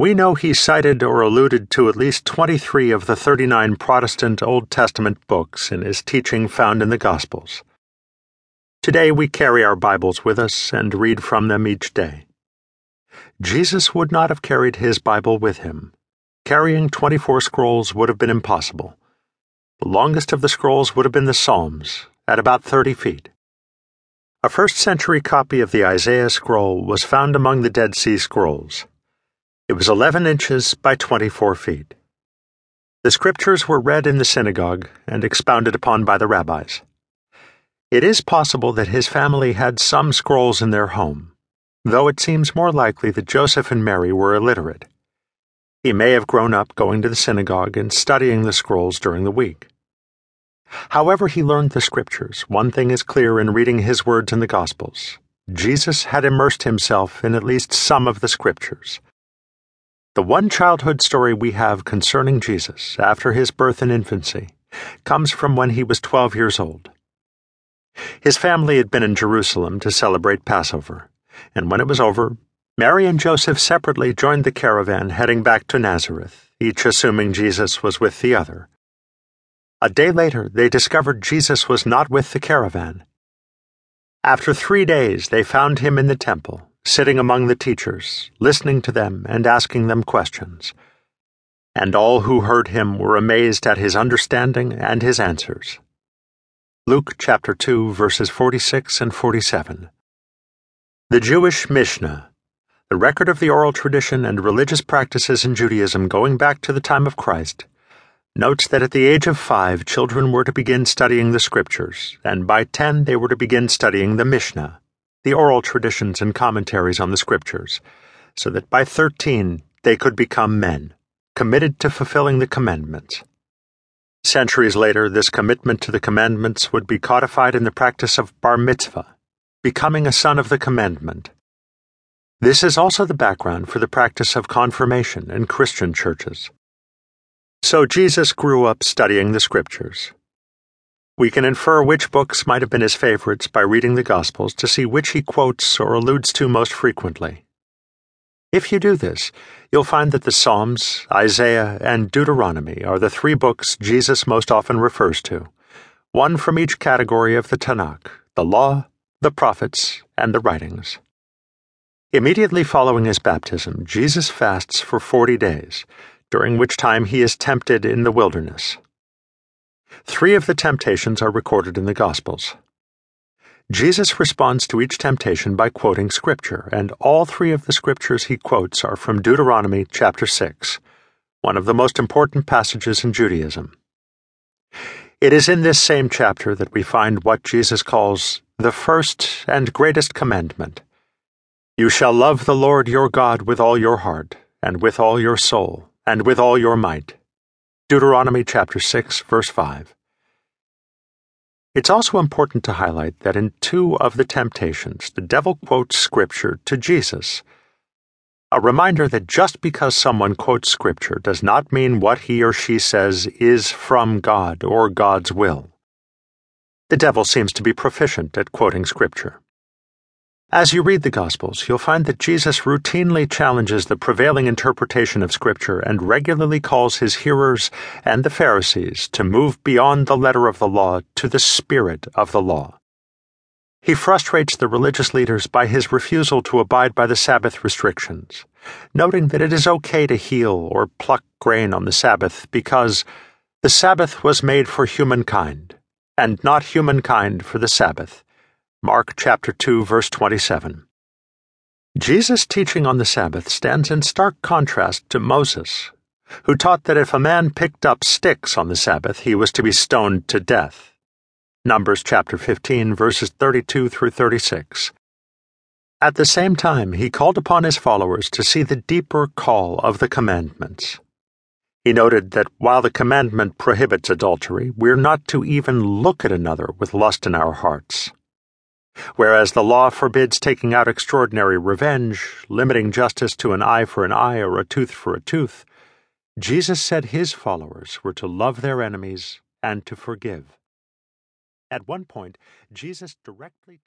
We know he cited or alluded to at least 23 of the 39 Protestant Old Testament books in his teaching found in the Gospels. Today we carry our Bibles with us and read from them each day. Jesus would not have carried his Bible with him. Carrying 24 scrolls would have been impossible. The longest of the scrolls would have been the Psalms, at about 30 feet. A first century copy of the Isaiah scroll was found among the Dead Sea Scrolls. It was 11 inches by 24 feet. The scriptures were read in the synagogue and expounded upon by the rabbis. It is possible that his family had some scrolls in their home, though it seems more likely that Joseph and Mary were illiterate. He may have grown up going to the synagogue and studying the scrolls during the week. However, he learned the scriptures, one thing is clear in reading his words in the Gospels Jesus had immersed himself in at least some of the scriptures. The one childhood story we have concerning Jesus after his birth and infancy comes from when he was 12 years old. His family had been in Jerusalem to celebrate Passover, and when it was over, Mary and Joseph separately joined the caravan heading back to Nazareth, each assuming Jesus was with the other. A day later, they discovered Jesus was not with the caravan. After three days, they found him in the temple sitting among the teachers, listening to them and asking them questions. And all who heard him were amazed at his understanding and his answers. Luke chapter 2, verses 46 and 47. The Jewish Mishnah, the record of the oral tradition and religious practices in Judaism going back to the time of Christ, notes that at the age of five, children were to begin studying the scriptures, and by ten, they were to begin studying the Mishnah the oral traditions and commentaries on the scriptures, so that by thirteen they could become men, committed to fulfilling the commandments. Centuries later, this commitment to the commandments would be codified in the practice of bar mitzvah, becoming a son of the commandment. This is also the background for the practice of confirmation in Christian churches. So Jesus grew up studying the scriptures. We can infer which books might have been his favorites by reading the Gospels to see which he quotes or alludes to most frequently. If you do this, you'll find that the Psalms, Isaiah, and Deuteronomy are the three books Jesus most often refers to, one from each category of the Tanakh the Law, the Prophets, and the Writings. Immediately following his baptism, Jesus fasts for forty days, during which time he is tempted in the wilderness. Three of the temptations are recorded in the Gospels. Jesus responds to each temptation by quoting Scripture, and all three of the Scriptures he quotes are from Deuteronomy chapter 6, one of the most important passages in Judaism. It is in this same chapter that we find what Jesus calls the first and greatest commandment You shall love the Lord your God with all your heart, and with all your soul, and with all your might Deuteronomy chapter 6, verse 5. It's also important to highlight that in two of the temptations, the devil quotes scripture to Jesus. A reminder that just because someone quotes scripture does not mean what he or she says is from God or God's will. The devil seems to be proficient at quoting scripture. As you read the Gospels, you'll find that Jesus routinely challenges the prevailing interpretation of Scripture and regularly calls his hearers and the Pharisees to move beyond the letter of the law to the spirit of the law. He frustrates the religious leaders by his refusal to abide by the Sabbath restrictions, noting that it is okay to heal or pluck grain on the Sabbath because the Sabbath was made for humankind, and not humankind for the Sabbath Mark chapter 2 verse 27. Jesus' teaching on the Sabbath stands in stark contrast to Moses, who taught that if a man picked up sticks on the Sabbath, he was to be stoned to death. Numbers chapter 15 verses 32 through 36. At the same time, he called upon his followers to see the deeper call of the commandments. He noted that while the commandment prohibits adultery, we're not to even look at another with lust in our hearts. Whereas the law forbids taking out extraordinary revenge, limiting justice to an eye for an eye or a tooth for a tooth, Jesus said his followers were to love their enemies and to forgive. At one point, Jesus directly